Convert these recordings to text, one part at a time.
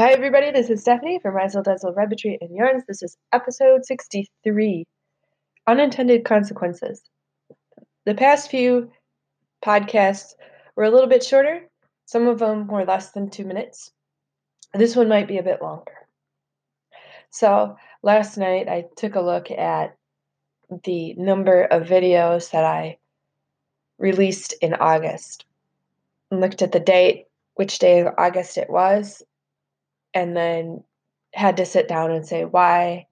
Hi, everybody. This is Stephanie from Razzle Dazzle Rabbitry and Yarns. This is episode 63 Unintended Consequences. The past few podcasts were a little bit shorter, some of them were less than two minutes. This one might be a bit longer. So, last night I took a look at the number of videos that I released in August and looked at the date, which day of August it was, and then had to sit down and say why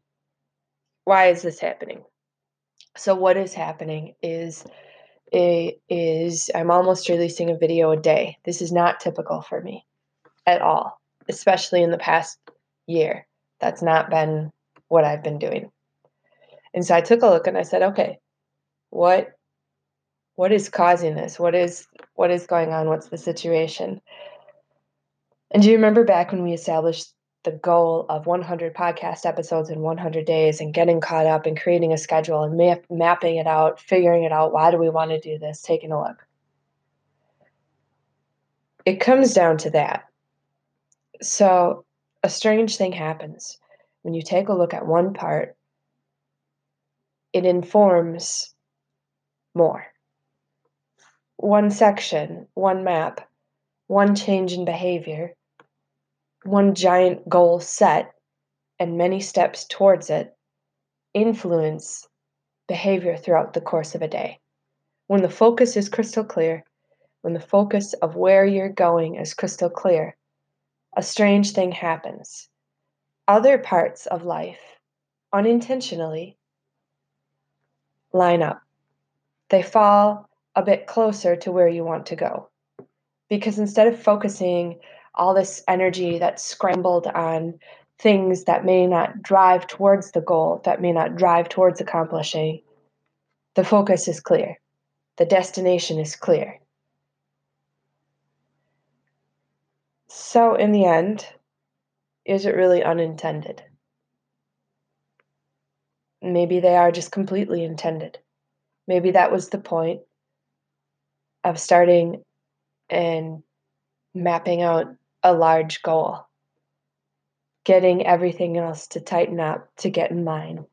why is this happening? So what is happening is it is i'm almost releasing a video a day. This is not typical for me at all especially in the past year. That's not been what i've been doing. And so i took a look and i said okay what what is causing this? What is what is going on? What's the situation and do you remember back when we established the goal of 100 podcast episodes in 100 days and getting caught up and creating a schedule and map- mapping it out, figuring it out? Why do we want to do this? Taking a look. It comes down to that. So, a strange thing happens when you take a look at one part, it informs more. One section, one map, one change in behavior one giant goal set and many steps towards it influence behavior throughout the course of a day. When the focus is crystal clear, when the focus of where you're going is crystal clear, a strange thing happens. Other parts of life, unintentionally, line up. They fall a bit closer to where you want to go. Because instead of focusing all this energy that's scrambled on things that may not drive towards the goal, that may not drive towards accomplishing, the focus is clear. The destination is clear. So, in the end, is it really unintended? Maybe they are just completely intended. Maybe that was the point of starting and mapping out a large goal, getting everything else to tighten up to get in line.